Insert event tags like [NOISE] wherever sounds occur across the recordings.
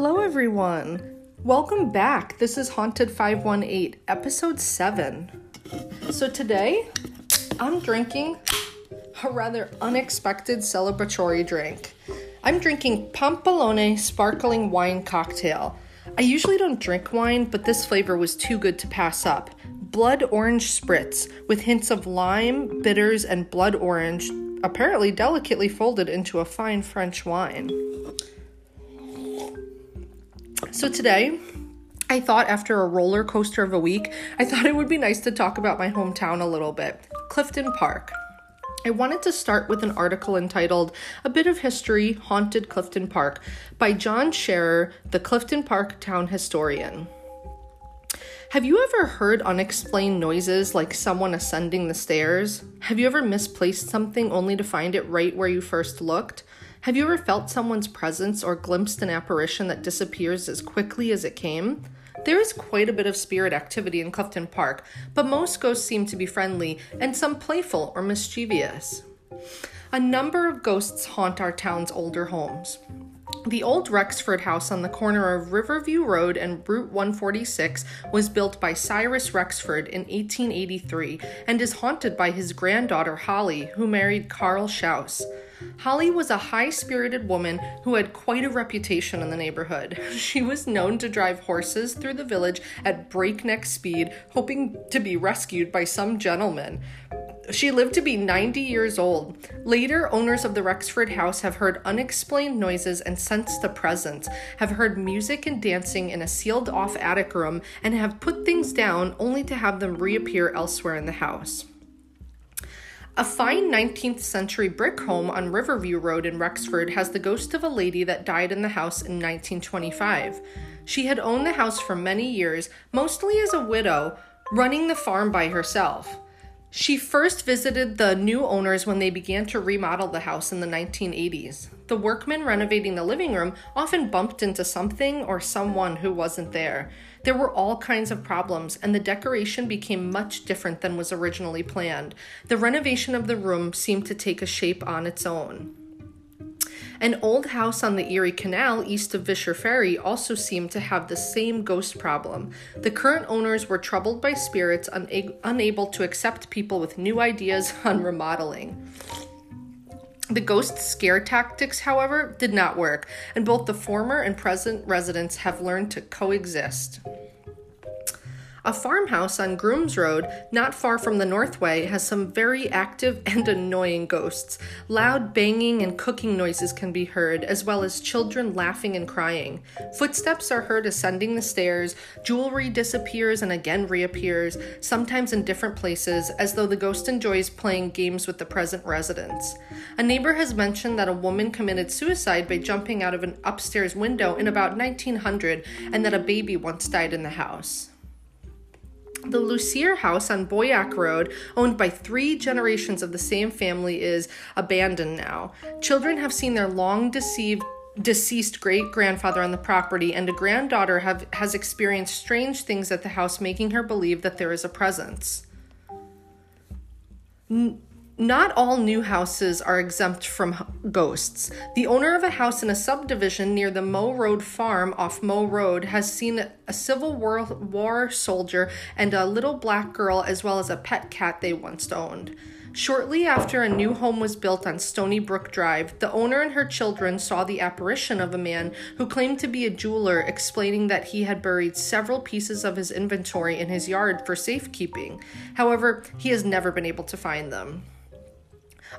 Hello, everyone. Welcome back. This is Haunted 518, episode 7. So, today I'm drinking a rather unexpected celebratory drink. I'm drinking Pampelonne sparkling wine cocktail. I usually don't drink wine, but this flavor was too good to pass up. Blood orange spritz with hints of lime, bitters, and blood orange, apparently delicately folded into a fine French wine. So today, I thought after a roller coaster of a week, I thought it would be nice to talk about my hometown a little bit Clifton Park. I wanted to start with an article entitled A Bit of History Haunted Clifton Park by John Scherer, the Clifton Park town historian. Have you ever heard unexplained noises like someone ascending the stairs? Have you ever misplaced something only to find it right where you first looked? Have you ever felt someone's presence or glimpsed an apparition that disappears as quickly as it came? There is quite a bit of spirit activity in Clifton Park, but most ghosts seem to be friendly and some playful or mischievous. A number of ghosts haunt our town's older homes. The old Rexford house on the corner of Riverview Road and Route 146 was built by Cyrus Rexford in 1883 and is haunted by his granddaughter Holly, who married Carl Schaus. Holly was a high spirited woman who had quite a reputation in the neighborhood. [LAUGHS] She was known to drive horses through the village at breakneck speed, hoping to be rescued by some gentleman. She lived to be 90 years old. Later, owners of the Rexford house have heard unexplained noises and sensed the presence, have heard music and dancing in a sealed off attic room, and have put things down only to have them reappear elsewhere in the house. A fine 19th century brick home on Riverview Road in Rexford has the ghost of a lady that died in the house in 1925. She had owned the house for many years, mostly as a widow, running the farm by herself. She first visited the new owners when they began to remodel the house in the 1980s. The workmen renovating the living room often bumped into something or someone who wasn't there. There were all kinds of problems, and the decoration became much different than was originally planned. The renovation of the room seemed to take a shape on its own. An old house on the Erie Canal east of Vischer Ferry also seemed to have the same ghost problem. The current owners were troubled by spirits una- unable to accept people with new ideas [LAUGHS] on remodeling. The ghost scare tactics, however, did not work, and both the former and present residents have learned to coexist. A farmhouse on Grooms Road, not far from the Northway, has some very active and annoying ghosts. Loud banging and cooking noises can be heard, as well as children laughing and crying. Footsteps are heard ascending the stairs, jewelry disappears and again reappears, sometimes in different places, as though the ghost enjoys playing games with the present residents. A neighbor has mentioned that a woman committed suicide by jumping out of an upstairs window in about 1900 and that a baby once died in the house. The Lucier House on Boyack Road, owned by three generations of the same family, is abandoned now. Children have seen their long deceived deceased great grandfather on the property, and a granddaughter have, has experienced strange things at the house, making her believe that there is a presence. N- not all new houses are exempt from ghosts. The owner of a house in a subdivision near the Moe Road farm off Moe Road has seen a Civil War, War soldier and a little black girl, as well as a pet cat they once owned. Shortly after a new home was built on Stony Brook Drive, the owner and her children saw the apparition of a man who claimed to be a jeweler, explaining that he had buried several pieces of his inventory in his yard for safekeeping. However, he has never been able to find them.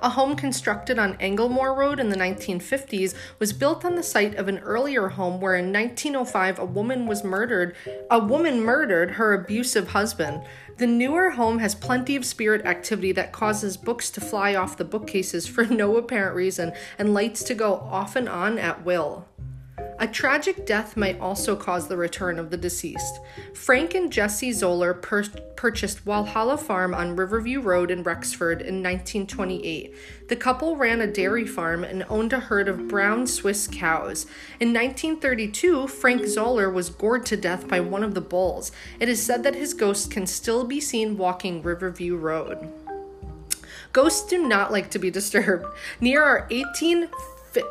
A home constructed on Englemore Road in the 1950s was built on the site of an earlier home where in 1905 a woman was murdered. A woman murdered her abusive husband. The newer home has plenty of spirit activity that causes books to fly off the bookcases for [LAUGHS] no apparent reason and lights to go off and on at will. A tragic death might also cause the return of the deceased. Frank and Jessie Zoller pur- purchased Walhalla Farm on Riverview Road in Rexford in 1928. The couple ran a dairy farm and owned a herd of brown Swiss cows. In 1932, Frank Zoller was gored to death by one of the bulls. It is said that his ghost can still be seen walking Riverview Road. Ghosts do not like to be disturbed. Near our 18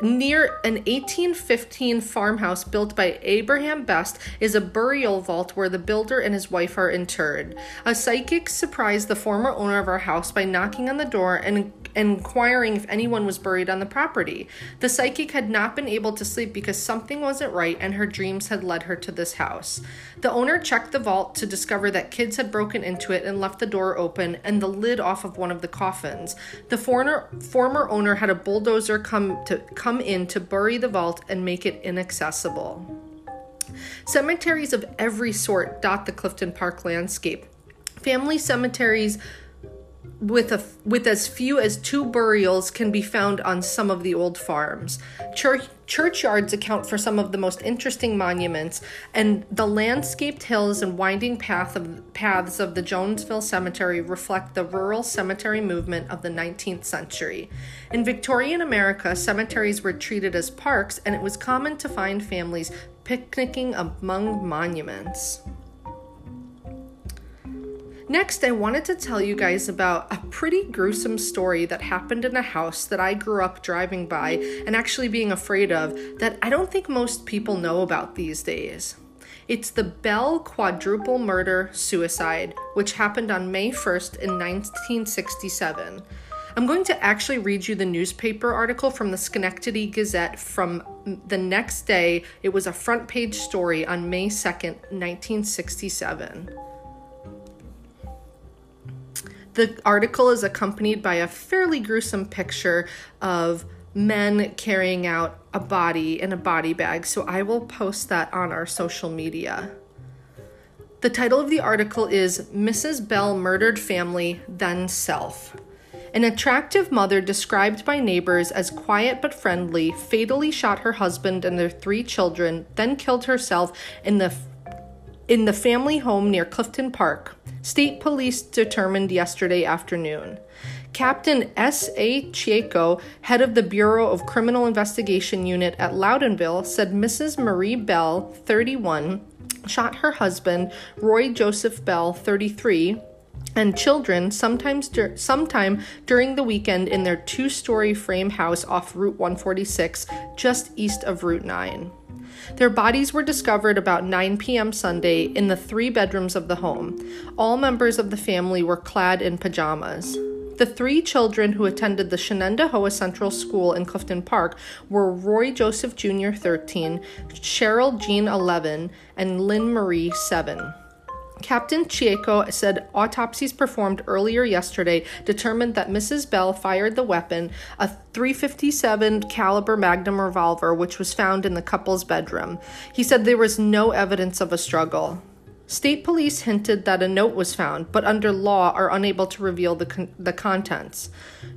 near an 1815 farmhouse built by Abraham Best is a burial vault where the builder and his wife are interred. A psychic surprised the former owner of our house by knocking on the door and inquiring if anyone was buried on the property. The psychic had not been able to sleep because something wasn't right and her dreams had led her to this house. The owner checked the vault to discover that kids had broken into it and left the door open and the lid off of one of the coffins. The former, former owner had a bulldozer come to come in to bury the vault and make it inaccessible. Cemeteries of every sort dot the Clifton Park landscape. Family cemeteries with a with as few as two burials can be found on some of the old farms. Church, churchyards account for some of the most interesting monuments, and the landscaped hills and winding path of, paths of the Jonesville Cemetery reflect the rural cemetery movement of the 19th century. In Victorian America, cemeteries were treated as parks, and it was common to find families picnicking among monuments. Next, I wanted to tell you guys about a pretty gruesome story that happened in a house that I grew up driving by and actually being afraid of that I don't think most people know about these days. It's the Bell quadruple murder suicide, which happened on May 1st in 1967. I'm going to actually read you the newspaper article from the Schenectady Gazette from the next day. It was a front page story on May 2nd, 1967. The article is accompanied by a fairly gruesome picture of men carrying out a body in a body bag, so I will post that on our social media. The title of the article is Mrs. Bell Murdered Family, Then Self. An attractive mother, described by neighbors as quiet but friendly, fatally shot her husband and their three children, then killed herself in the in the family home near Clifton Park, state police determined yesterday afternoon. Captain S.A. Chieco, head of the Bureau of Criminal Investigation Unit at Loudonville, said Mrs. Marie Bell, 31, shot her husband, Roy Joseph Bell, 33, and children sometimes dur- sometime during the weekend in their two-story frame house off Route 146 just east of Route 9. Their bodies were discovered about 9 p.m. Sunday in the three bedrooms of the home. All members of the family were clad in pajamas. The three children who attended the Shenendehowa Central School in Clifton Park were Roy Joseph Jr., 13, Cheryl Jean, 11, and Lynn Marie, 7. Captain Chieco said autopsies performed earlier yesterday determined that Mrs. Bell fired the weapon, a 357 caliber Magnum revolver which was found in the couple's bedroom. He said there was no evidence of a struggle. State police hinted that a note was found, but under law are unable to reveal the, con- the contents.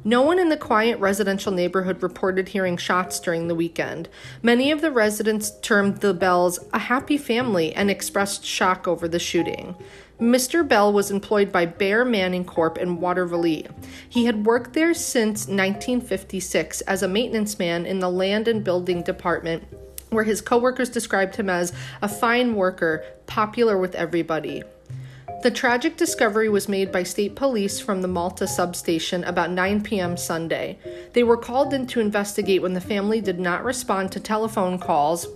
No one in the quiet residential neighborhood reported hearing shots during the weekend. Many of the residents termed the Bells a happy family and expressed shock over the shooting. Mr. Bell was employed by Behr-Manning Corp in Watervliet. He had worked there since 1956 as a maintenance man in the land and building department where his coworkers described him as a fine worker, popular with everybody. The tragic discovery was made by state police from the Malta substation about 9 p.m. Sunday. They were called in to investigate when the family did not respond to telephone calls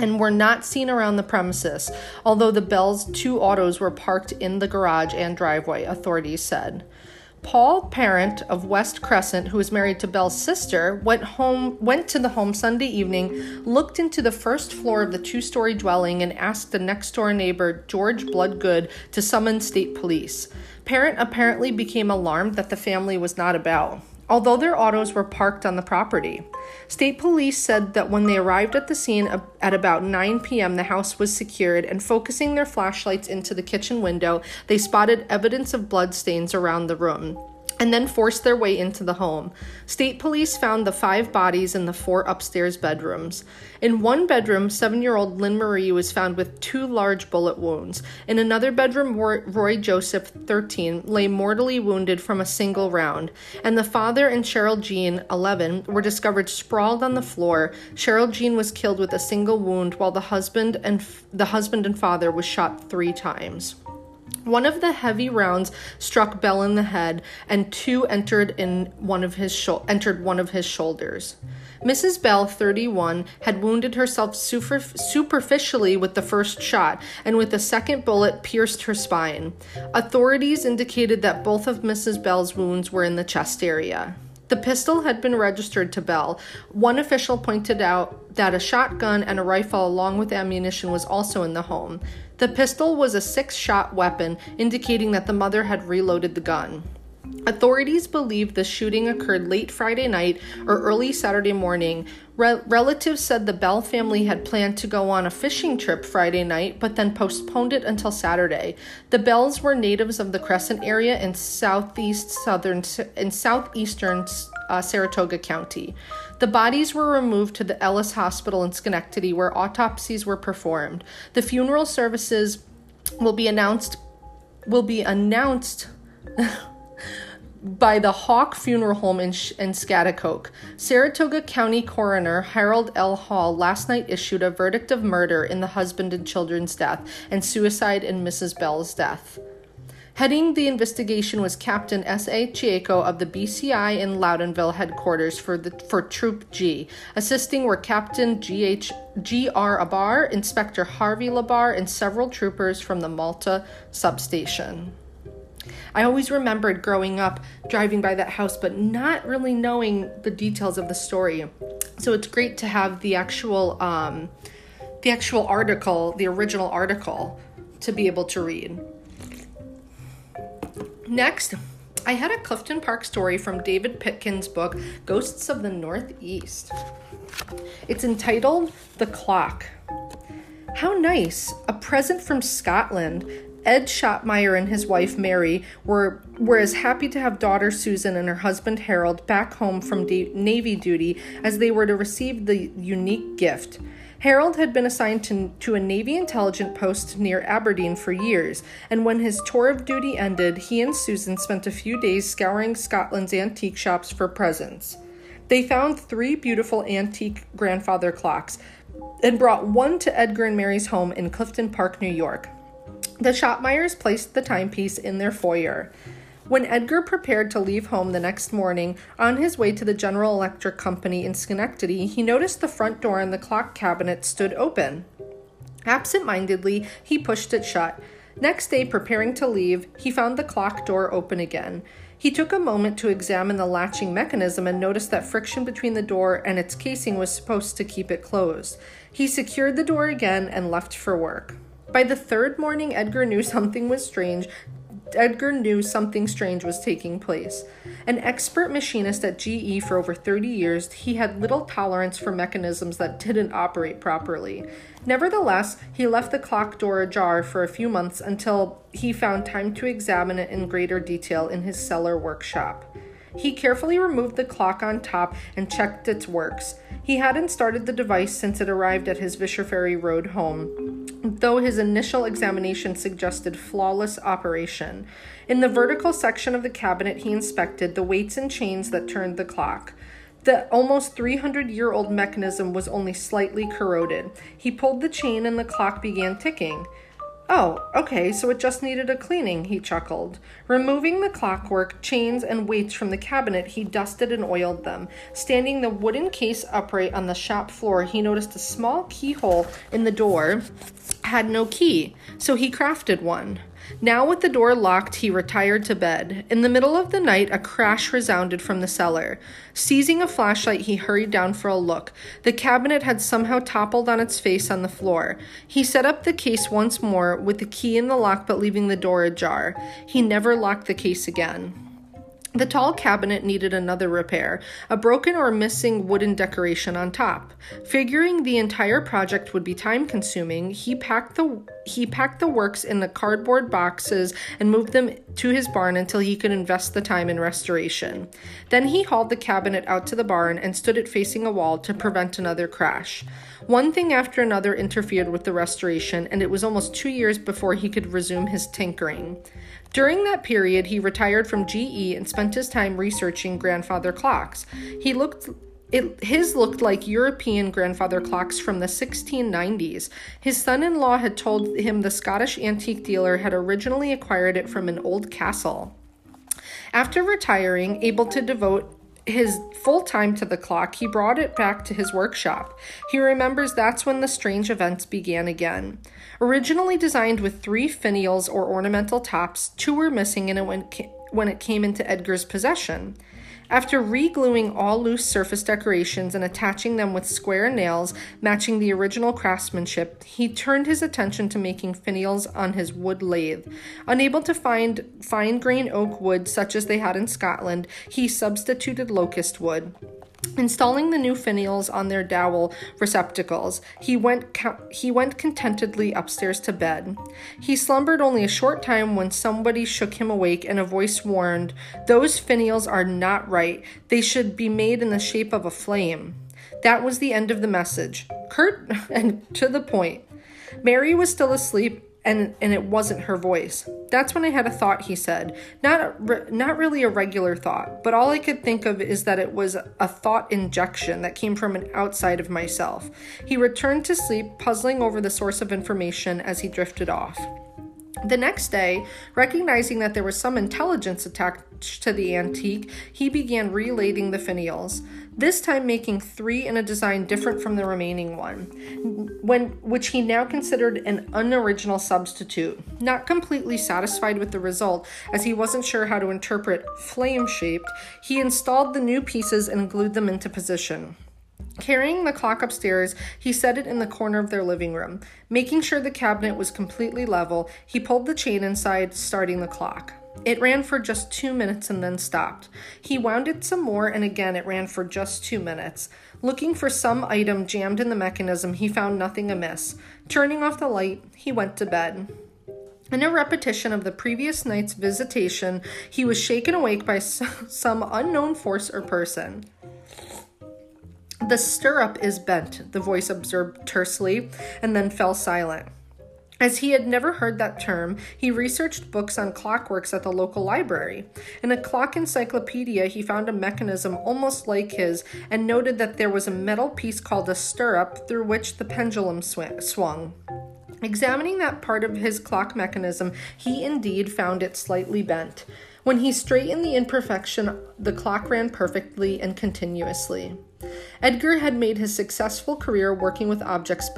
and were not seen around the premises, although the Bell's two autos were parked in the garage and driveway, authorities said. Paul Parent of West Crescent, who was married to Bell's sister, went home went to the home Sunday evening, looked into the first floor of the two-story dwelling and asked the next-door neighbor, George Bloodgood, to summon state police. Parent apparently became alarmed that the family was not about although their autos were parked on the property. State police said that when they arrived at the scene at about 9 p.m., the house was secured, and focusing their flashlights into the kitchen window, they spotted evidence of bloodstains around the room and then forced their way into the home. State police found the five bodies in the four upstairs bedrooms. In one bedroom, seven year old Lynn Marie was found with two large bullet wounds. In another bedroom, Roy Joseph, 13, lay mortally wounded from a single round. And the father and Cheryl Jean, 11, were discovered sprawled on the floor. Cheryl Jean was killed with a single wound, while the husband and, f- the husband and father was shot three times. One of the heavy rounds struck Bell in the head, and two entered in one of his sho- entered one of his shoulders. Mrs. Bell, 31, had wounded herself super- superficially with the first shot, and with the second bullet pierced her spine. Authorities indicated that both of Mrs. Bell's wounds were in the chest area. The pistol had been registered to Bell. One official pointed out that a shotgun and a rifle, along with ammunition, was also in the home. The pistol was a six shot weapon, indicating that the mother had reloaded the gun. Authorities believe the shooting occurred late Friday night or early Saturday morning. Re- relatives said the Bell family had planned to go on a fishing trip Friday night, but then postponed it until Saturday. The Bells were natives of the Crescent area in southeast southern in southeastern uh, Saratoga County. The bodies were removed to the Ellis Hospital in Schenectady, where autopsies were performed. The funeral services will be announced will be announced [LAUGHS] by the Hawk Funeral Home in, in Schaghticoke. Saratoga County Coroner Harold L. Hall last night issued a verdict of murder in the husband and children's death and suicide in Mrs. Bell's death. Heading the investigation was Captain S.A. Chieco of the BCI in Loudonville headquarters for, the, for Troop G. Assisting were Captain G.H. G.R. Abar, Inspector Harvey Labar, and several troopers from the Malta substation. I always remembered growing up driving by that house, but not really knowing the details of the story. So it's great to have the actual, um, the actual article, the original article, to be able to read. Next, I had a Clifton Park story from David Pitkin's book, Ghosts of the Northeast. It's entitled The Clock. How nice! A present from Scotland. Ed Shopmeyer and his wife Mary were, were as happy to have daughter Susan and her husband Harold back home from Navy duty as they were to receive the unique gift. Harold had been assigned to, to a Navy intelligence post near Aberdeen for years, and when his tour of duty ended, he and Susan spent a few days scouring Scotland's antique shops for presents. They found three beautiful antique grandfather clocks and brought one to Edgar and Mary's home in Clifton Park, New York. The Shopmeyers placed the timepiece in their foyer. When Edgar prepared to leave home the next morning, on his way to the General Electric Company in Schenectady, he noticed the front door in the clock cabinet stood open. Absent mindedly, he pushed it shut. Next day, preparing to leave, he found the clock door open again. He took a moment to examine the latching mechanism and noticed that friction between the door and its casing was supposed to keep it closed. He secured the door again and left for work. By the third morning, Edgar knew [LAUGHS] something was strange Edgar knew something strange was taking place. An expert machinist at GE for over 30 years, he had little tolerance for mechanisms that didn't operate properly. Nevertheless, he left the clock door ajar for a few months until he found time to examine it in greater detail in his cellar workshop. He carefully removed the clock on top and checked its works. He hadn't started the device since it arrived at his Vischer Ferry Road home, though his initial examination suggested flawless operation. In the vertical section of the cabinet, he inspected the weights and chains that turned the clock. The almost 300 year old mechanism was only slightly corroded. He pulled the chain and the clock began ticking. Oh, okay, so it just needed a cleaning, he chuckled. Removing the clockwork, chains, and weights from the cabinet, he dusted and oiled them. Standing the wooden case upright on the shop floor, he noticed a small keyhole in the door had no key, so he crafted one. Now, with the door locked, he retired to bed. In the middle of the night, a crash resounded from the cellar. Seizing a flashlight, he hurried down for a look. The cabinet had somehow toppled on its face on the floor. He set up the case once more, with the key in the lock but leaving the door ajar. He never locked the case again. The tall cabinet needed another repair, a broken or missing wooden decoration on top. Figuring the entire project would be time consuming, he packed the he packed the works in the cardboard boxes and moved them to his barn until he could invest the time in restoration. Then he hauled the cabinet out to the barn and stood it facing a wall to prevent another crash. One thing after another interfered with the restoration, and it was almost two years before he could resume his tinkering. During that period, he retired from GE and spent his time researching grandfather clocks. He looked it, his looked like European grandfather clocks from the 1690s. His son in law had told him the Scottish antique dealer had originally acquired it from an old castle. After retiring, able to devote his full time to the clock, he brought it back to his workshop. He remembers that's when the strange events began again. Originally designed with three finials or ornamental tops, two were missing it went, when it came into Edgar's possession. After re-gluing all loose surface decorations and attaching them with square nails matching the original craftsmanship, he turned his attention to making finials on his wood lathe. Unable to find fine grain oak wood such as they had in Scotland, he substituted locust wood. Installing the new finials on their dowel receptacles, he went he went contentedly upstairs to bed. He slumbered only a short time when somebody shook him awake and a voice warned, "Those finials are not right. They should be made in the shape of a flame." That was the end of the message. Curt [LAUGHS] and to the point. Mary was still asleep and and it wasn't her voice. That's when I had a thought, he said. Not not really a regular thought, but all I could think of is that it was a thought injection that came from an outside of myself. He returned to sleep, puzzling over the source of information as he drifted off. The next day, recognizing that there was some intelligence attached to the antique, he began relating the finials, this time making three in a design different from the remaining one, when which he now considered an unoriginal substitute. Not completely satisfied with the result, as he wasn't sure how to interpret flame shaped, he installed the new pieces and glued them into position. Carrying the clock upstairs, he set it in the corner of their living room. Making sure the cabinet was completely level, he pulled the chain inside, starting the clock. It ran for just two minutes and then stopped. He wound it some more, and again it ran for just two minutes. Looking for some item jammed in the mechanism, he found nothing amiss. Turning off the light, he went to bed. In a repetition of the previous night's visitation, he was shaken awake by [LAUGHS] some unknown force or person. The stirrup is bent, the voice observed tersely, and then fell silent. As he had never heard that term, he researched books on clockworks at the local library. In a clock encyclopedia, he found a mechanism almost like his and noted that there was a metal piece called a stirrup through which the pendulum sw- swung. Examining that part of his clock mechanism, he indeed found it slightly bent. When he straightened the imperfection, the clock ran perfectly and continuously. Edgar had made his successful career working with objects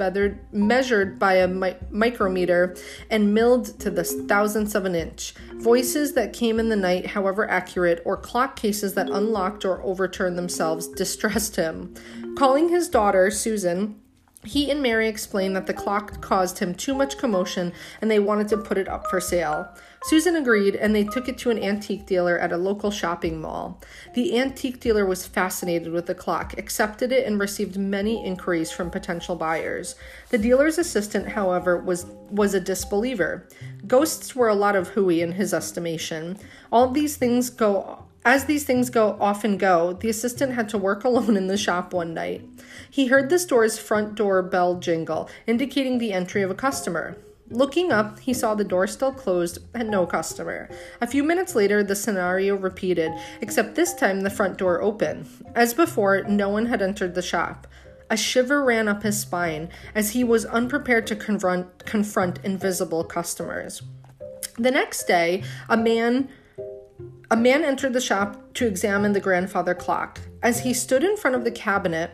measured by a mi- micrometer and milled to the thousandths of an inch. Voices that came in the night, however accurate, or clock cases that unlocked or overturned themselves, [LAUGHS] distressed him. Calling his daughter, Susan, he and Mary explained that the clock caused him too much commotion and they wanted to put it up for sale. Susan agreed and they took it to an antique dealer at a local shopping mall. The antique dealer was fascinated with the clock, accepted it, and received many inquiries from potential buyers. The dealer's assistant, however, was, was a disbeliever. Ghosts were a lot of hooey in his estimation. All these things go as these things go often go, the assistant had to work [LAUGHS] alone in the shop one night. He heard the store's front door bell jingle, indicating the entry of a customer. Looking up, he saw the door still closed and no customer. A few minutes later, the scenario repeated, except this time the front door open. As before, no one had entered the shop. A shiver ran up his spine as he was unprepared to confront, confront invisible customers. The next day, a man a man entered the shop to examine the grandfather clock. As he stood in front of the cabinet,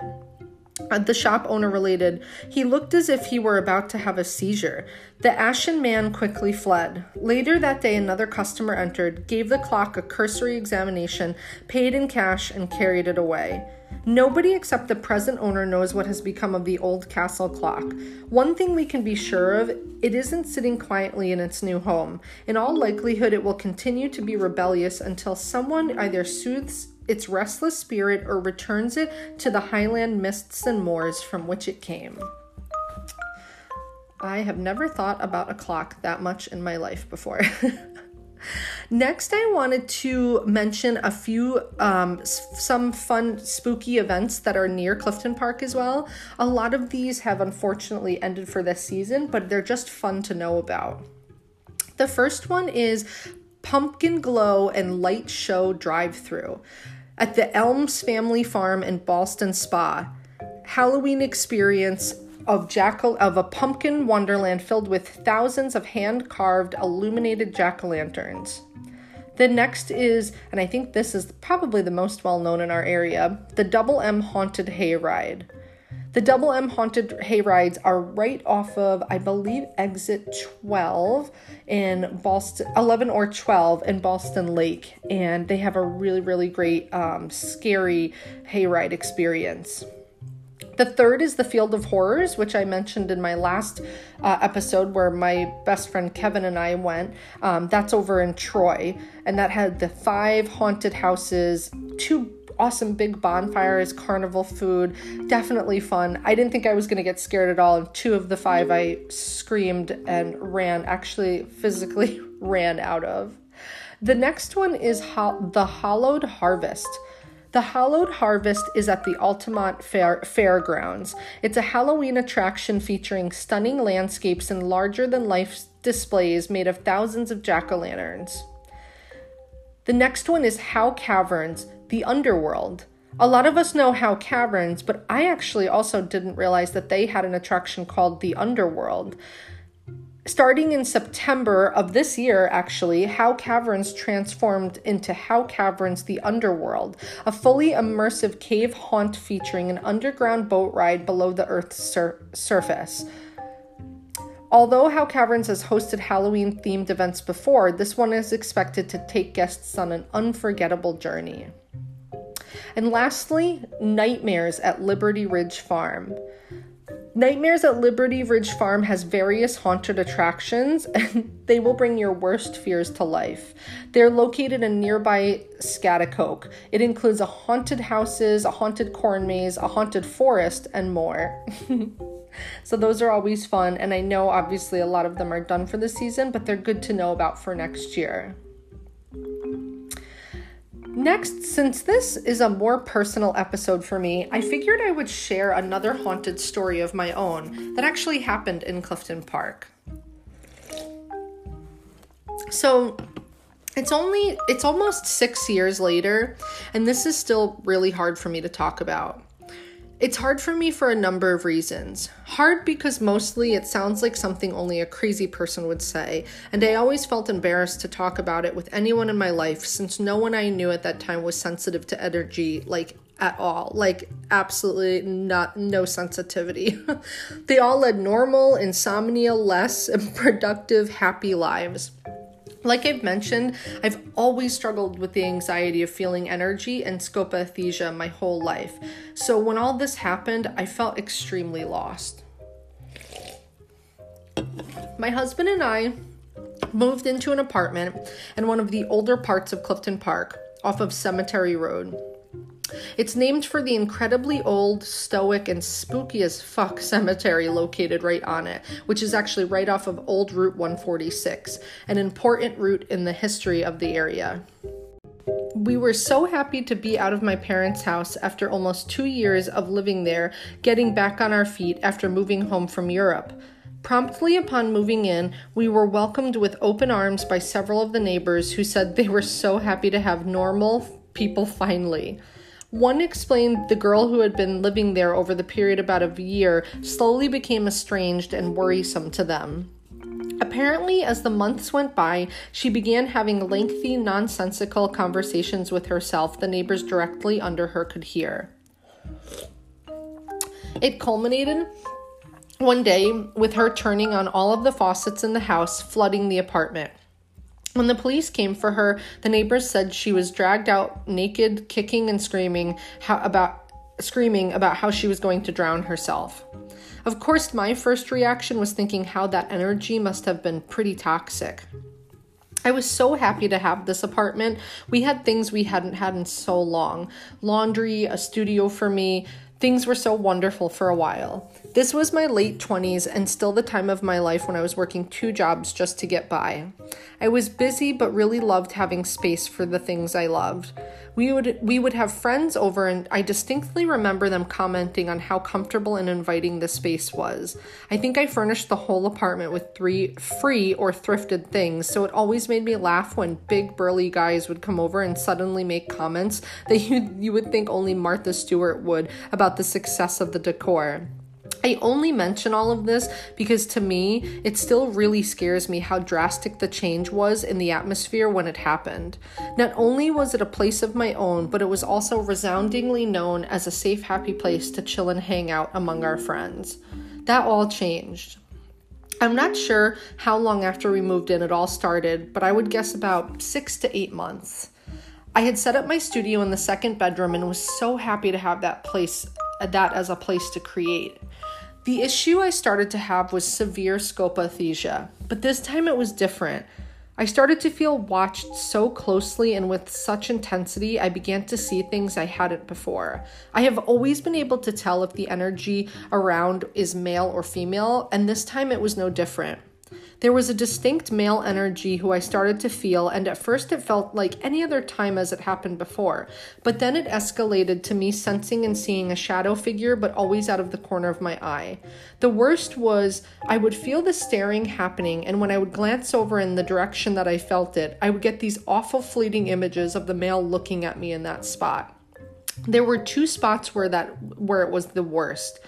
the shop owner related, he looked as if he were about to have a seizure. The ashen man quickly fled. Later that day, another customer entered, gave the clock a cursory examination, paid in cash, and carried it away. Nobody except the present owner knows what has become of the old castle clock. One thing we can be sure of it isn't sitting quietly in its new home. In all likelihood, it will continue to be rebellious until someone either soothes its restless spirit or returns it to the highland mists and moors from which it came. I have never thought about a clock that much in my life before. [LAUGHS] Next, I wanted to mention a few, um, some fun, spooky events that are near Clifton Park as well. A lot of these have unfortunately ended for this season, but they're just fun to know about. The first one is Pumpkin Glow and Light Show Drive Through. At the Elms Family Farm in Ballston Spa. Halloween experience of jackal of a pumpkin wonderland filled with thousands of hand-carved illuminated jack-o'-lanterns. The next is, and I think this is probably the most well known in our area, the Double M Haunted Hayride. The Double M Haunted Hayrides are right off of, I believe, exit 12 in Ballston, 11 or 12 in Ballston Lake. And they have a really, really great, um, scary hayride experience. The third is the Field of Horrors, which I mentioned in my last uh, episode where my best friend Kevin and I went. Um, that's over in Troy, and that had the five haunted houses, two awesome big bonfire bonfires, carnival food. Definitely fun. I didn't think I was going to get scared at all. And two of the five I screamed and ran, actually, physically [LAUGHS] ran out of. The next one is ho- the Hallowed Harvest. The Hallowed Harvest is at the Altamont Fair- Fairgrounds. It's a Halloween attraction featuring stunning landscapes and larger than life displays made of thousands of jack o' lanterns. The next one is Howe Caverns, the underworld. A lot of us know Howe Caverns, but I actually also didn't realize that they had an attraction called the Underworld. Starting in September of this year, actually, Howe Caverns transformed into Howe Caverns The Underworld, a fully immersive cave haunt featuring an underground boat ride below the Earth's sur- surface. Although Howe Caverns has hosted Halloween themed events before, this one is expected to take guests on an unforgettable journey. And lastly, Nightmares at Liberty Ridge Farm. Nightmares at Liberty Ridge Farm has various haunted attractions [LAUGHS] and they will bring your worst fears to life. They're located in nearby Schaghticoke. It includes a haunted houses, a haunted corn maze, a haunted forest, and more. [LAUGHS] so those are always fun and I know obviously a lot of them are done for the season, but they're good to know about for next year. Next, since this is a more personal episode for me, I figured I would share another haunted story of my own that actually happened in Clifton Park. So, it's only it's almost 6 years later and this is still really hard for me to talk about. It's hard for me for a number of reasons. Hard because mostly it sounds like something only a crazy person would say, and I always felt embarrassed to talk about it with anyone in my life since no one I knew at that time was sensitive to energy like at all. Like absolutely not no sensitivity. [LAUGHS] they all led normal, insomnia less, and [LAUGHS] productive, happy lives. Like I've mentioned, I've always struggled with the anxiety of feeling energy and scopaesthesia my whole life. So when all this happened, I felt extremely lost. My husband and I moved into an apartment in one of the older parts of Clifton Park off of Cemetery Road. It's named for the incredibly old, stoic, and spooky as fuck cemetery located right on it, which is actually right off of Old Route 146, an important route in the history of the area. We were so happy to be out of my parents' house after almost two years of living there, getting back on our feet after moving home from Europe. Promptly upon moving in, we were welcomed with open arms by several of the neighbors who said they were so happy to have normal people finally. One explained the girl who had been living there over the period about a year slowly became estranged and worrisome to them. Apparently, as the months went by, she began having lengthy, nonsensical conversations with herself the neighbors directly under her could hear. It culminated one day with her turning on all of the faucets in the house, flooding the apartment. When the police came for her, the neighbors said she was dragged out naked, kicking and screaming how, about screaming about how she was going to drown herself. Of course, my first reaction was thinking how that energy must have been pretty toxic. I was so happy to have this apartment. We had things we hadn't had in so long laundry, a studio for me, Things were so wonderful for a while. This was my late 20s and still the time of my life when I was working two jobs just to get by. I was busy but really loved having space for the things I loved. We would we would have friends over and I distinctly remember them commenting on how comfortable and inviting the space was. I think I furnished the whole apartment with three free or thrifted things, so it always made me laugh when big burly guys would come over and suddenly make comments that [LAUGHS] you you would think only Martha Stewart would about the success of the decor. I only mention all of this because to me, it still really scares me how drastic the change was in the atmosphere when it happened. Not only was it a place of my own, but it was also resoundingly known as a safe, happy place to chill and hang out among our friends. That all changed. I'm not sure how long after we moved in it all started, but I would guess about six to eight months. I had set up my studio in the second bedroom and was so happy to have that place that as a place to create. The issue I started to have was severe scopaesthesia, but this time it was different. I started to feel watched so closely and with such intensity, I began to see things I hadn't before. I have always been able to tell if the energy around is male or female, and this time it was no different. There was a distinct male energy who I started to feel, and at first it felt like any other time as it happened before. But then it escalated to me sensing and seeing a shadow figure, but always out of the corner of my eye. The worst was I would feel the staring happening, and when I would glance over in the direction that I felt it, I would get these awful fleeting images of the male looking at me in that spot. There were two spots where that where it was the worst.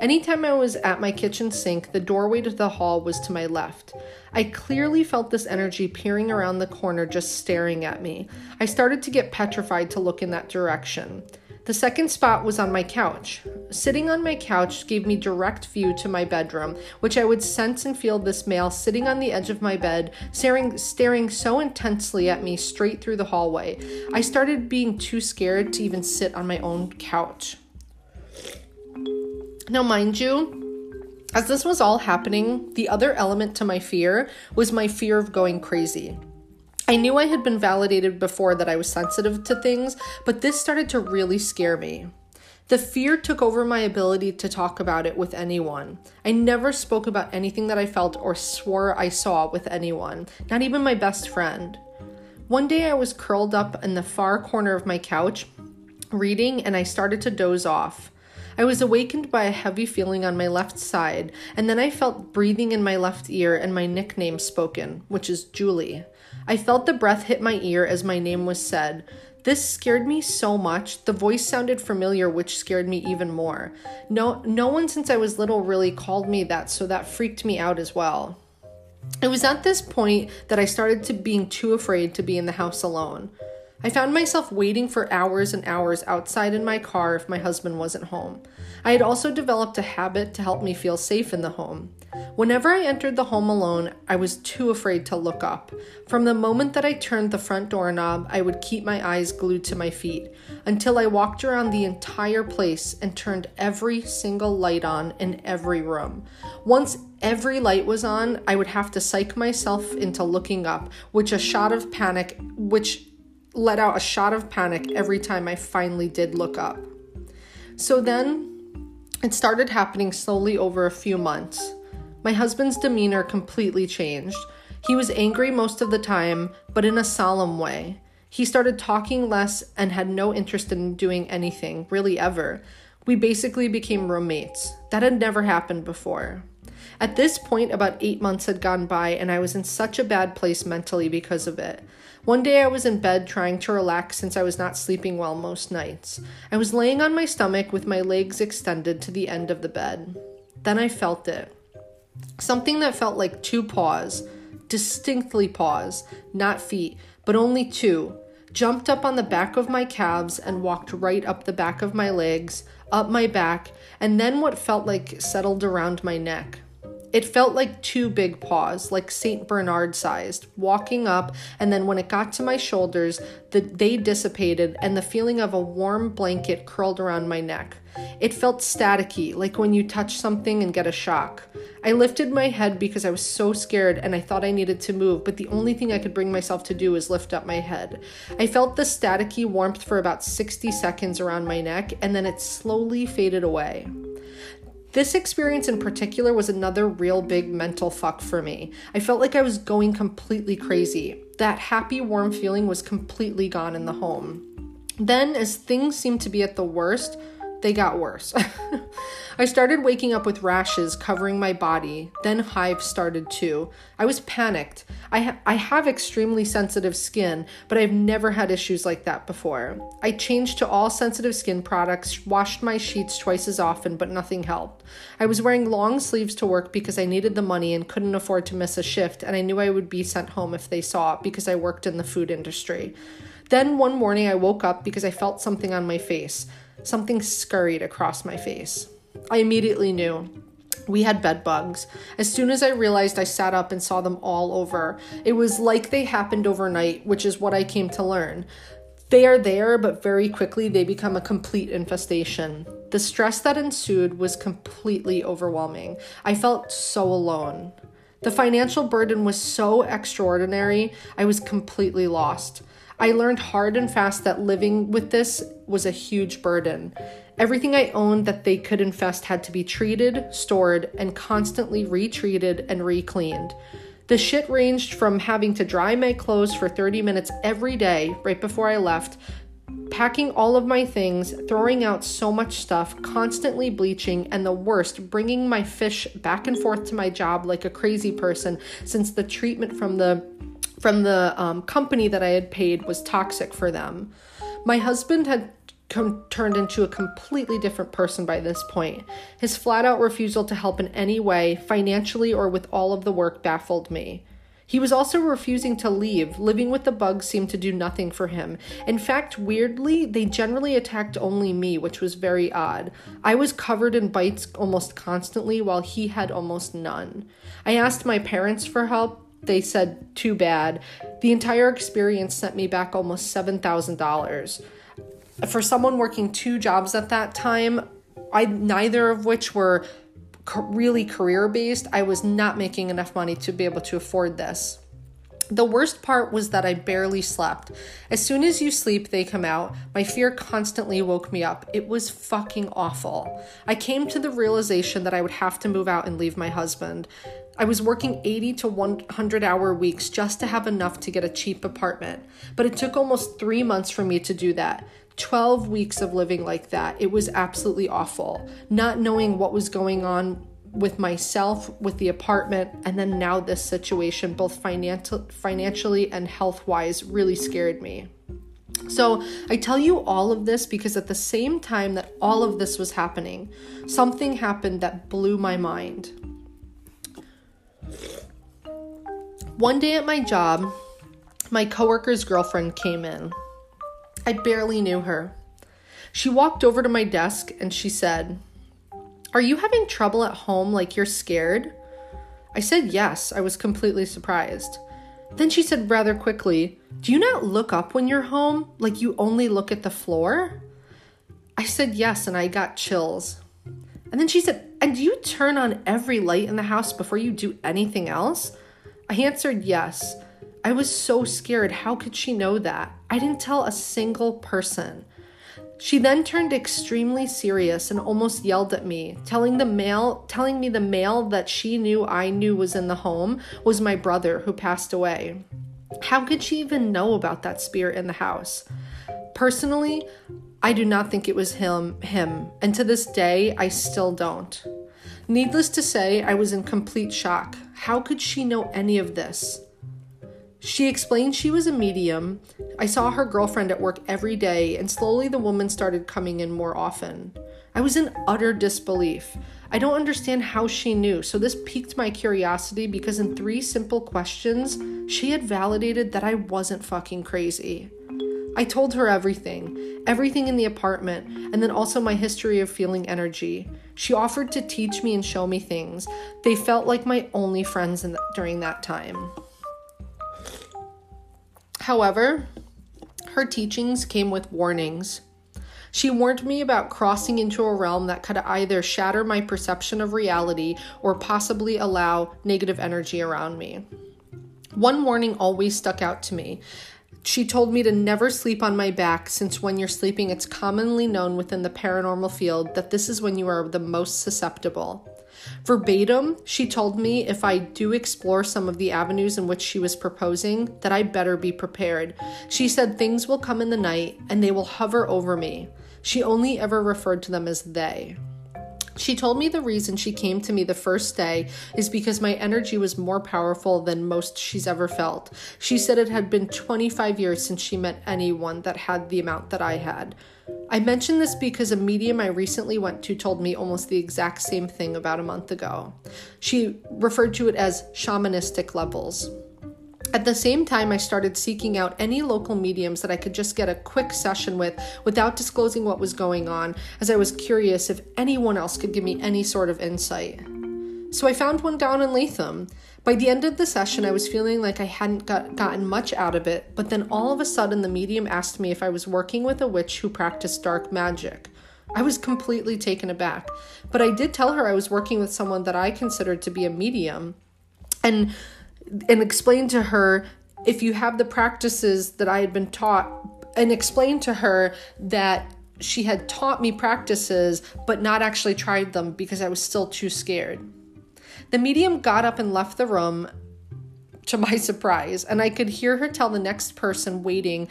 Anytime I was at my kitchen sink, the doorway to the hall was to my left. I clearly felt this energy peering around the corner, just staring at me. I started to get petrified to look in that direction. The second spot was on my couch. Sitting on my couch gave me direct view to my bedroom, which I would sense and feel this male sitting on the edge of my bed, staring, staring so intensely at me straight through the hallway. I started being too scared to even sit on my own couch. Now, mind you, as this was all happening, the other element to my fear was my fear of going crazy. I knew I had been validated before that I was sensitive to things, but this started to really scare me. The fear took over my ability to talk about it with anyone. I never spoke about anything that I felt or swore I saw with anyone, not even my best friend. One day I was curled up in the far corner of my couch, reading, and I started to doze off. I was awakened by a heavy feeling on my left side, and then I felt breathing in my left ear and my nickname spoken, which is Julie. I felt the breath hit my ear as my name was said. This scared me so much. The voice sounded familiar, which scared me even more. No, no one since I was little really called me that, so that freaked me out as well. It was at this point that I started to being too afraid to be in the house alone. I found myself waiting for hours and hours outside in my car if my husband wasn't home. I had also developed a habit to help me feel safe in the home. Whenever I entered the home alone, I was too afraid to look up. From the moment that I turned the front doorknob, I would keep my eyes glued to my feet until I walked around the entire place and turned every single light on in every room. Once every light was on, I would have to psych myself into looking up, which a shot of panic, which let out a shot of panic every time I finally did look up. So then it started happening slowly over a few months. My husband's demeanor completely changed. He was angry most of the time, but in a solemn way. He started talking less and had no interest in doing anything, really ever. We basically became roommates. That had never happened before. At this point, about eight months had gone by, and I was in such a bad place mentally because of it. One day I was in bed trying to relax since I was not sleeping well most nights. I was laying on my stomach with my legs extended to the end of the bed. Then I felt it. Something that felt like two paws, distinctly paws, not feet, but only two, jumped up on the back of my calves and walked right up the back of my legs, up my back, and then what felt like settled around my neck. It felt like two big paws, like St. Bernard sized, walking up, and then when it got to my shoulders, the, they dissipated, and the feeling of a warm blanket curled around my neck. It felt staticky, like when you touch something and get a shock. I lifted my head because I was so scared and I thought I needed to move, but the only thing I could bring myself to do was lift up my head. I felt the staticky warmth for about 60 seconds around my neck and then it slowly faded away. This experience in particular was another real big mental fuck for me. I felt like I was going completely crazy. That happy, warm feeling was completely gone in the home. Then, as things seemed to be at the worst, they got worse. [LAUGHS] I started waking up with rashes covering my body, then hives started too. I was panicked. I, ha- I have extremely sensitive skin, but I've never had issues like that before. I changed to all sensitive skin products, washed my sheets twice as often, but nothing helped. I was wearing long sleeves to work because I needed the money and couldn't afford to miss a shift, and I knew I would be sent home if they saw it because I worked in the food industry. Then one morning I woke up because I felt something on my face. Something scurried across my face. I immediately knew we had bed bugs. As soon as I realized, I sat up and saw them all over. It was like they happened overnight, which is what I came to learn. They are there, but very quickly they become a complete infestation. The stress that ensued was completely overwhelming. I felt so alone. The financial burden was so extraordinary, I was completely lost. I learned hard and fast that living with this was a huge burden. Everything I owned that they could infest had to be treated, stored, and constantly retreated and recleaned. The shit ranged from having to dry my clothes for 30 minutes every day right before I left, packing all of my things, throwing out so much stuff, constantly bleaching, and the worst, bringing my fish back and forth to my job like a crazy person since the treatment from the from the um, company that I had paid was toxic for them. My husband had com- turned into a completely different person by this point. His flat out refusal to help in any way, financially or with all of the work, baffled me. He was also refusing to leave. Living with the bugs seemed to do nothing for him. In fact, weirdly, they generally attacked only me, which was very odd. I was covered in bites almost constantly, while he had almost none. I asked my parents for help, they said, too bad. The entire experience sent me back almost $7,000. For someone working two jobs at that time, I neither of which were really career based, I was not making enough money to be able to afford this. The worst part was that I barely slept. As soon as you sleep, they come out. My fear constantly woke me up. It was fucking awful. I came to the realization that I would have to move out and leave my husband. I was working 80 to 100 hour weeks just to have enough to get a cheap apartment. But it took almost three months for me to do that. 12 weeks of living like that. It was absolutely awful. Not knowing what was going on with myself, with the apartment, and then now this situation, both financial, financially and health wise, really scared me. So, I tell you all of this because at the same time that all of this was happening, something happened that blew my mind. One day at my job, my coworker's girlfriend came in. I barely knew her. She walked over to my desk and she said, are you having trouble at home like you're scared? I said yes. I was completely surprised. Then she said rather quickly, Do you not look up when you're home? Like you only look at the floor? I said yes, and I got chills. And then she said, And do you turn on every light in the house before you do anything else? I answered yes. I was so scared. How could she know that? I didn't tell a single person. She then turned extremely serious and almost yelled at me, telling the male telling me the male that she knew I knew was in the home was my brother who passed away. How could she even know about that spirit in the house? Personally, I do not think it was him him, and to this day I still don't. Needless to say, I was in complete shock. How could she know any of this? She explained she was a medium. I saw her girlfriend at work every day, and slowly the woman started coming in more often. I was in utter disbelief. I don't understand how she knew, so this piqued my curiosity because in three simple questions, she had validated that I wasn't fucking crazy. I told her everything, everything in the apartment, and then also my history of feeling energy. She offered to teach me and show me things. They felt like my only friends the, during that time. However, her teachings came with warnings. She warned me about crossing into a realm that could either shatter my perception of reality or possibly allow negative energy around me. One warning always stuck out to me. She told me to never sleep on my back since when you're sleeping, it's commonly known within the paranormal field that this is when you are the most susceptible. Verbatim, she told me if I do explore some of the avenues in which she was proposing, that I better be prepared. She said things will come in the night and they will hover over me. She only ever referred to them as they. She told me the reason she came to me the first day is because my energy was more powerful than most she's ever felt. She said it had been 25 years since she met anyone that had the amount that I had. I mention this because a medium I recently went to told me almost the exact same thing about a month ago. She referred to it as shamanistic levels. At the same time, I started seeking out any local mediums that I could just get a quick session with without disclosing what was going on, as I was curious if anyone else could give me any sort of insight. So I found one down in Latham. By the end of the session, I was feeling like I hadn't got, gotten much out of it, but then all of a sudden, the medium asked me if I was working with a witch who practiced dark magic. I was completely taken aback, but I did tell her I was working with someone that I considered to be a medium. And and explain to her if you have the practices that I had been taught, and explain to her that she had taught me practices but not actually tried them because I was still too scared. The medium got up and left the room to my surprise, and I could hear her tell the next person waiting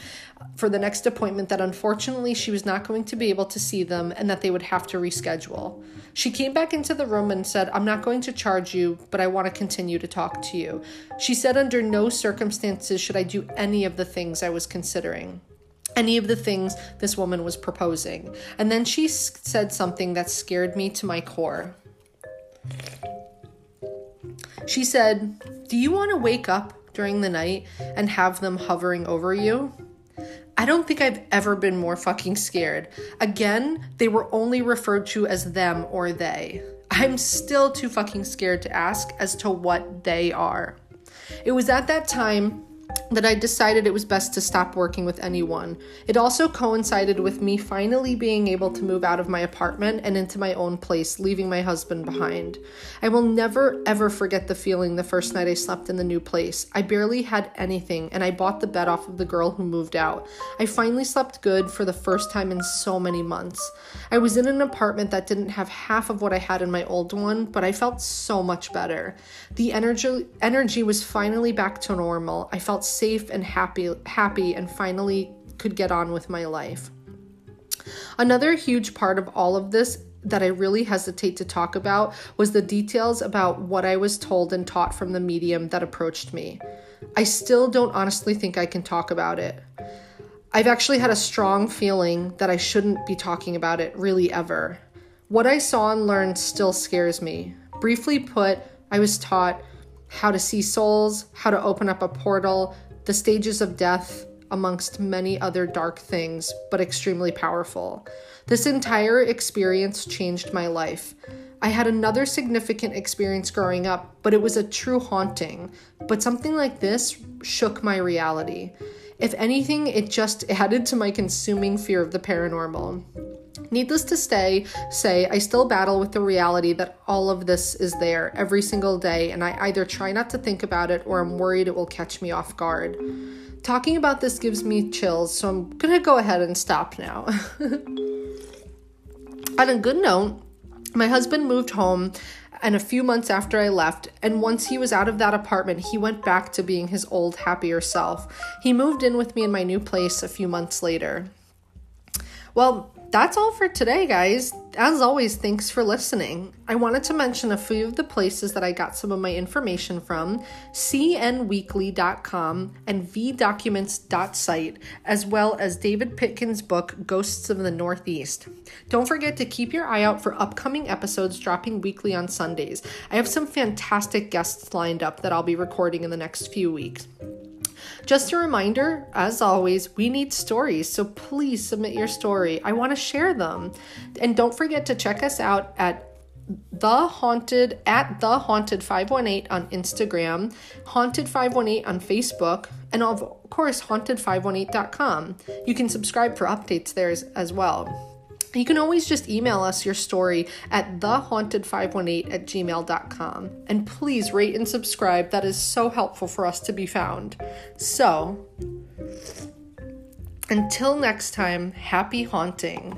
for the next appointment that unfortunately she was not going to be able to see them and that they would have to reschedule. She came back into the room and said, I'm not going to charge you, but I want to continue to talk to you. She said, Under no circumstances should I do any of the things I was considering any of the things this woman was proposing. And then she said something that scared me to my core. She said, Do you want to wake up during the night and have them hovering over you? I don't think I've ever been more fucking scared. Again, they were only referred to as them or they. I'm still too fucking scared to ask as to what they are. It was at that time that I decided it was best to stop working with anyone. It also coincided with me finally being able to move out of my apartment and into my own place, leaving my husband behind. I will never ever forget the feeling the first night I slept in the new place. I barely had anything, and I bought the bed off of the girl who moved out. I finally slept good for the first time in so many months. I was in an apartment that didn't have half of what I had in my old one, but I felt so much better. The energy energy was finally back to normal. I felt safe and happy happy and finally could get on with my life. Another huge part of all of this that I really hesitate to talk about was the details about what I was told and taught from the medium that approached me. I still don't honestly think I can talk about it. I've actually had a strong feeling that I shouldn't be talking about it really ever. What I saw and learned still scares me. Briefly put, I was taught how to see souls, how to open up a portal, the stages of death, amongst many other dark things, but extremely powerful. This entire experience changed my life. I had another significant experience growing up, but it was a true haunting. But something like this shook my reality. If anything, it just added to my consuming fear of the paranormal. Needless to say, say I still battle with the reality that all of this is there every single day, and I either try not to think about it or I'm worried it will catch me off guard. Talking about this gives me chills, so I'm gonna go ahead and stop now. [LAUGHS] On a good note, my husband moved home and a few months after I left, and once he was out of that apartment, he went back to being his old, happier self. He moved in with me in my new place a few months later. Well, that's all for today, guys. As always, thanks for listening. I wanted to mention a few of the places that I got some of my information from cnweekly.com and vdocuments.site, as well as David Pitkin's book, Ghosts of the Northeast. Don't forget to keep your eye out for upcoming episodes dropping weekly on Sundays. I have some fantastic guests lined up that I'll be recording in the next few weeks. Just a reminder, as always, we need stories, so please submit your story. I want to share them. And don't forget to check us out at the haunted at the haunted 518 on Instagram, haunted 518 on Facebook, and of course haunted518.com. You can subscribe for updates there as, as well. You can always just email us your story at thehaunted518 at gmail.com. And please rate and subscribe. That is so helpful for us to be found. So, until next time, happy haunting.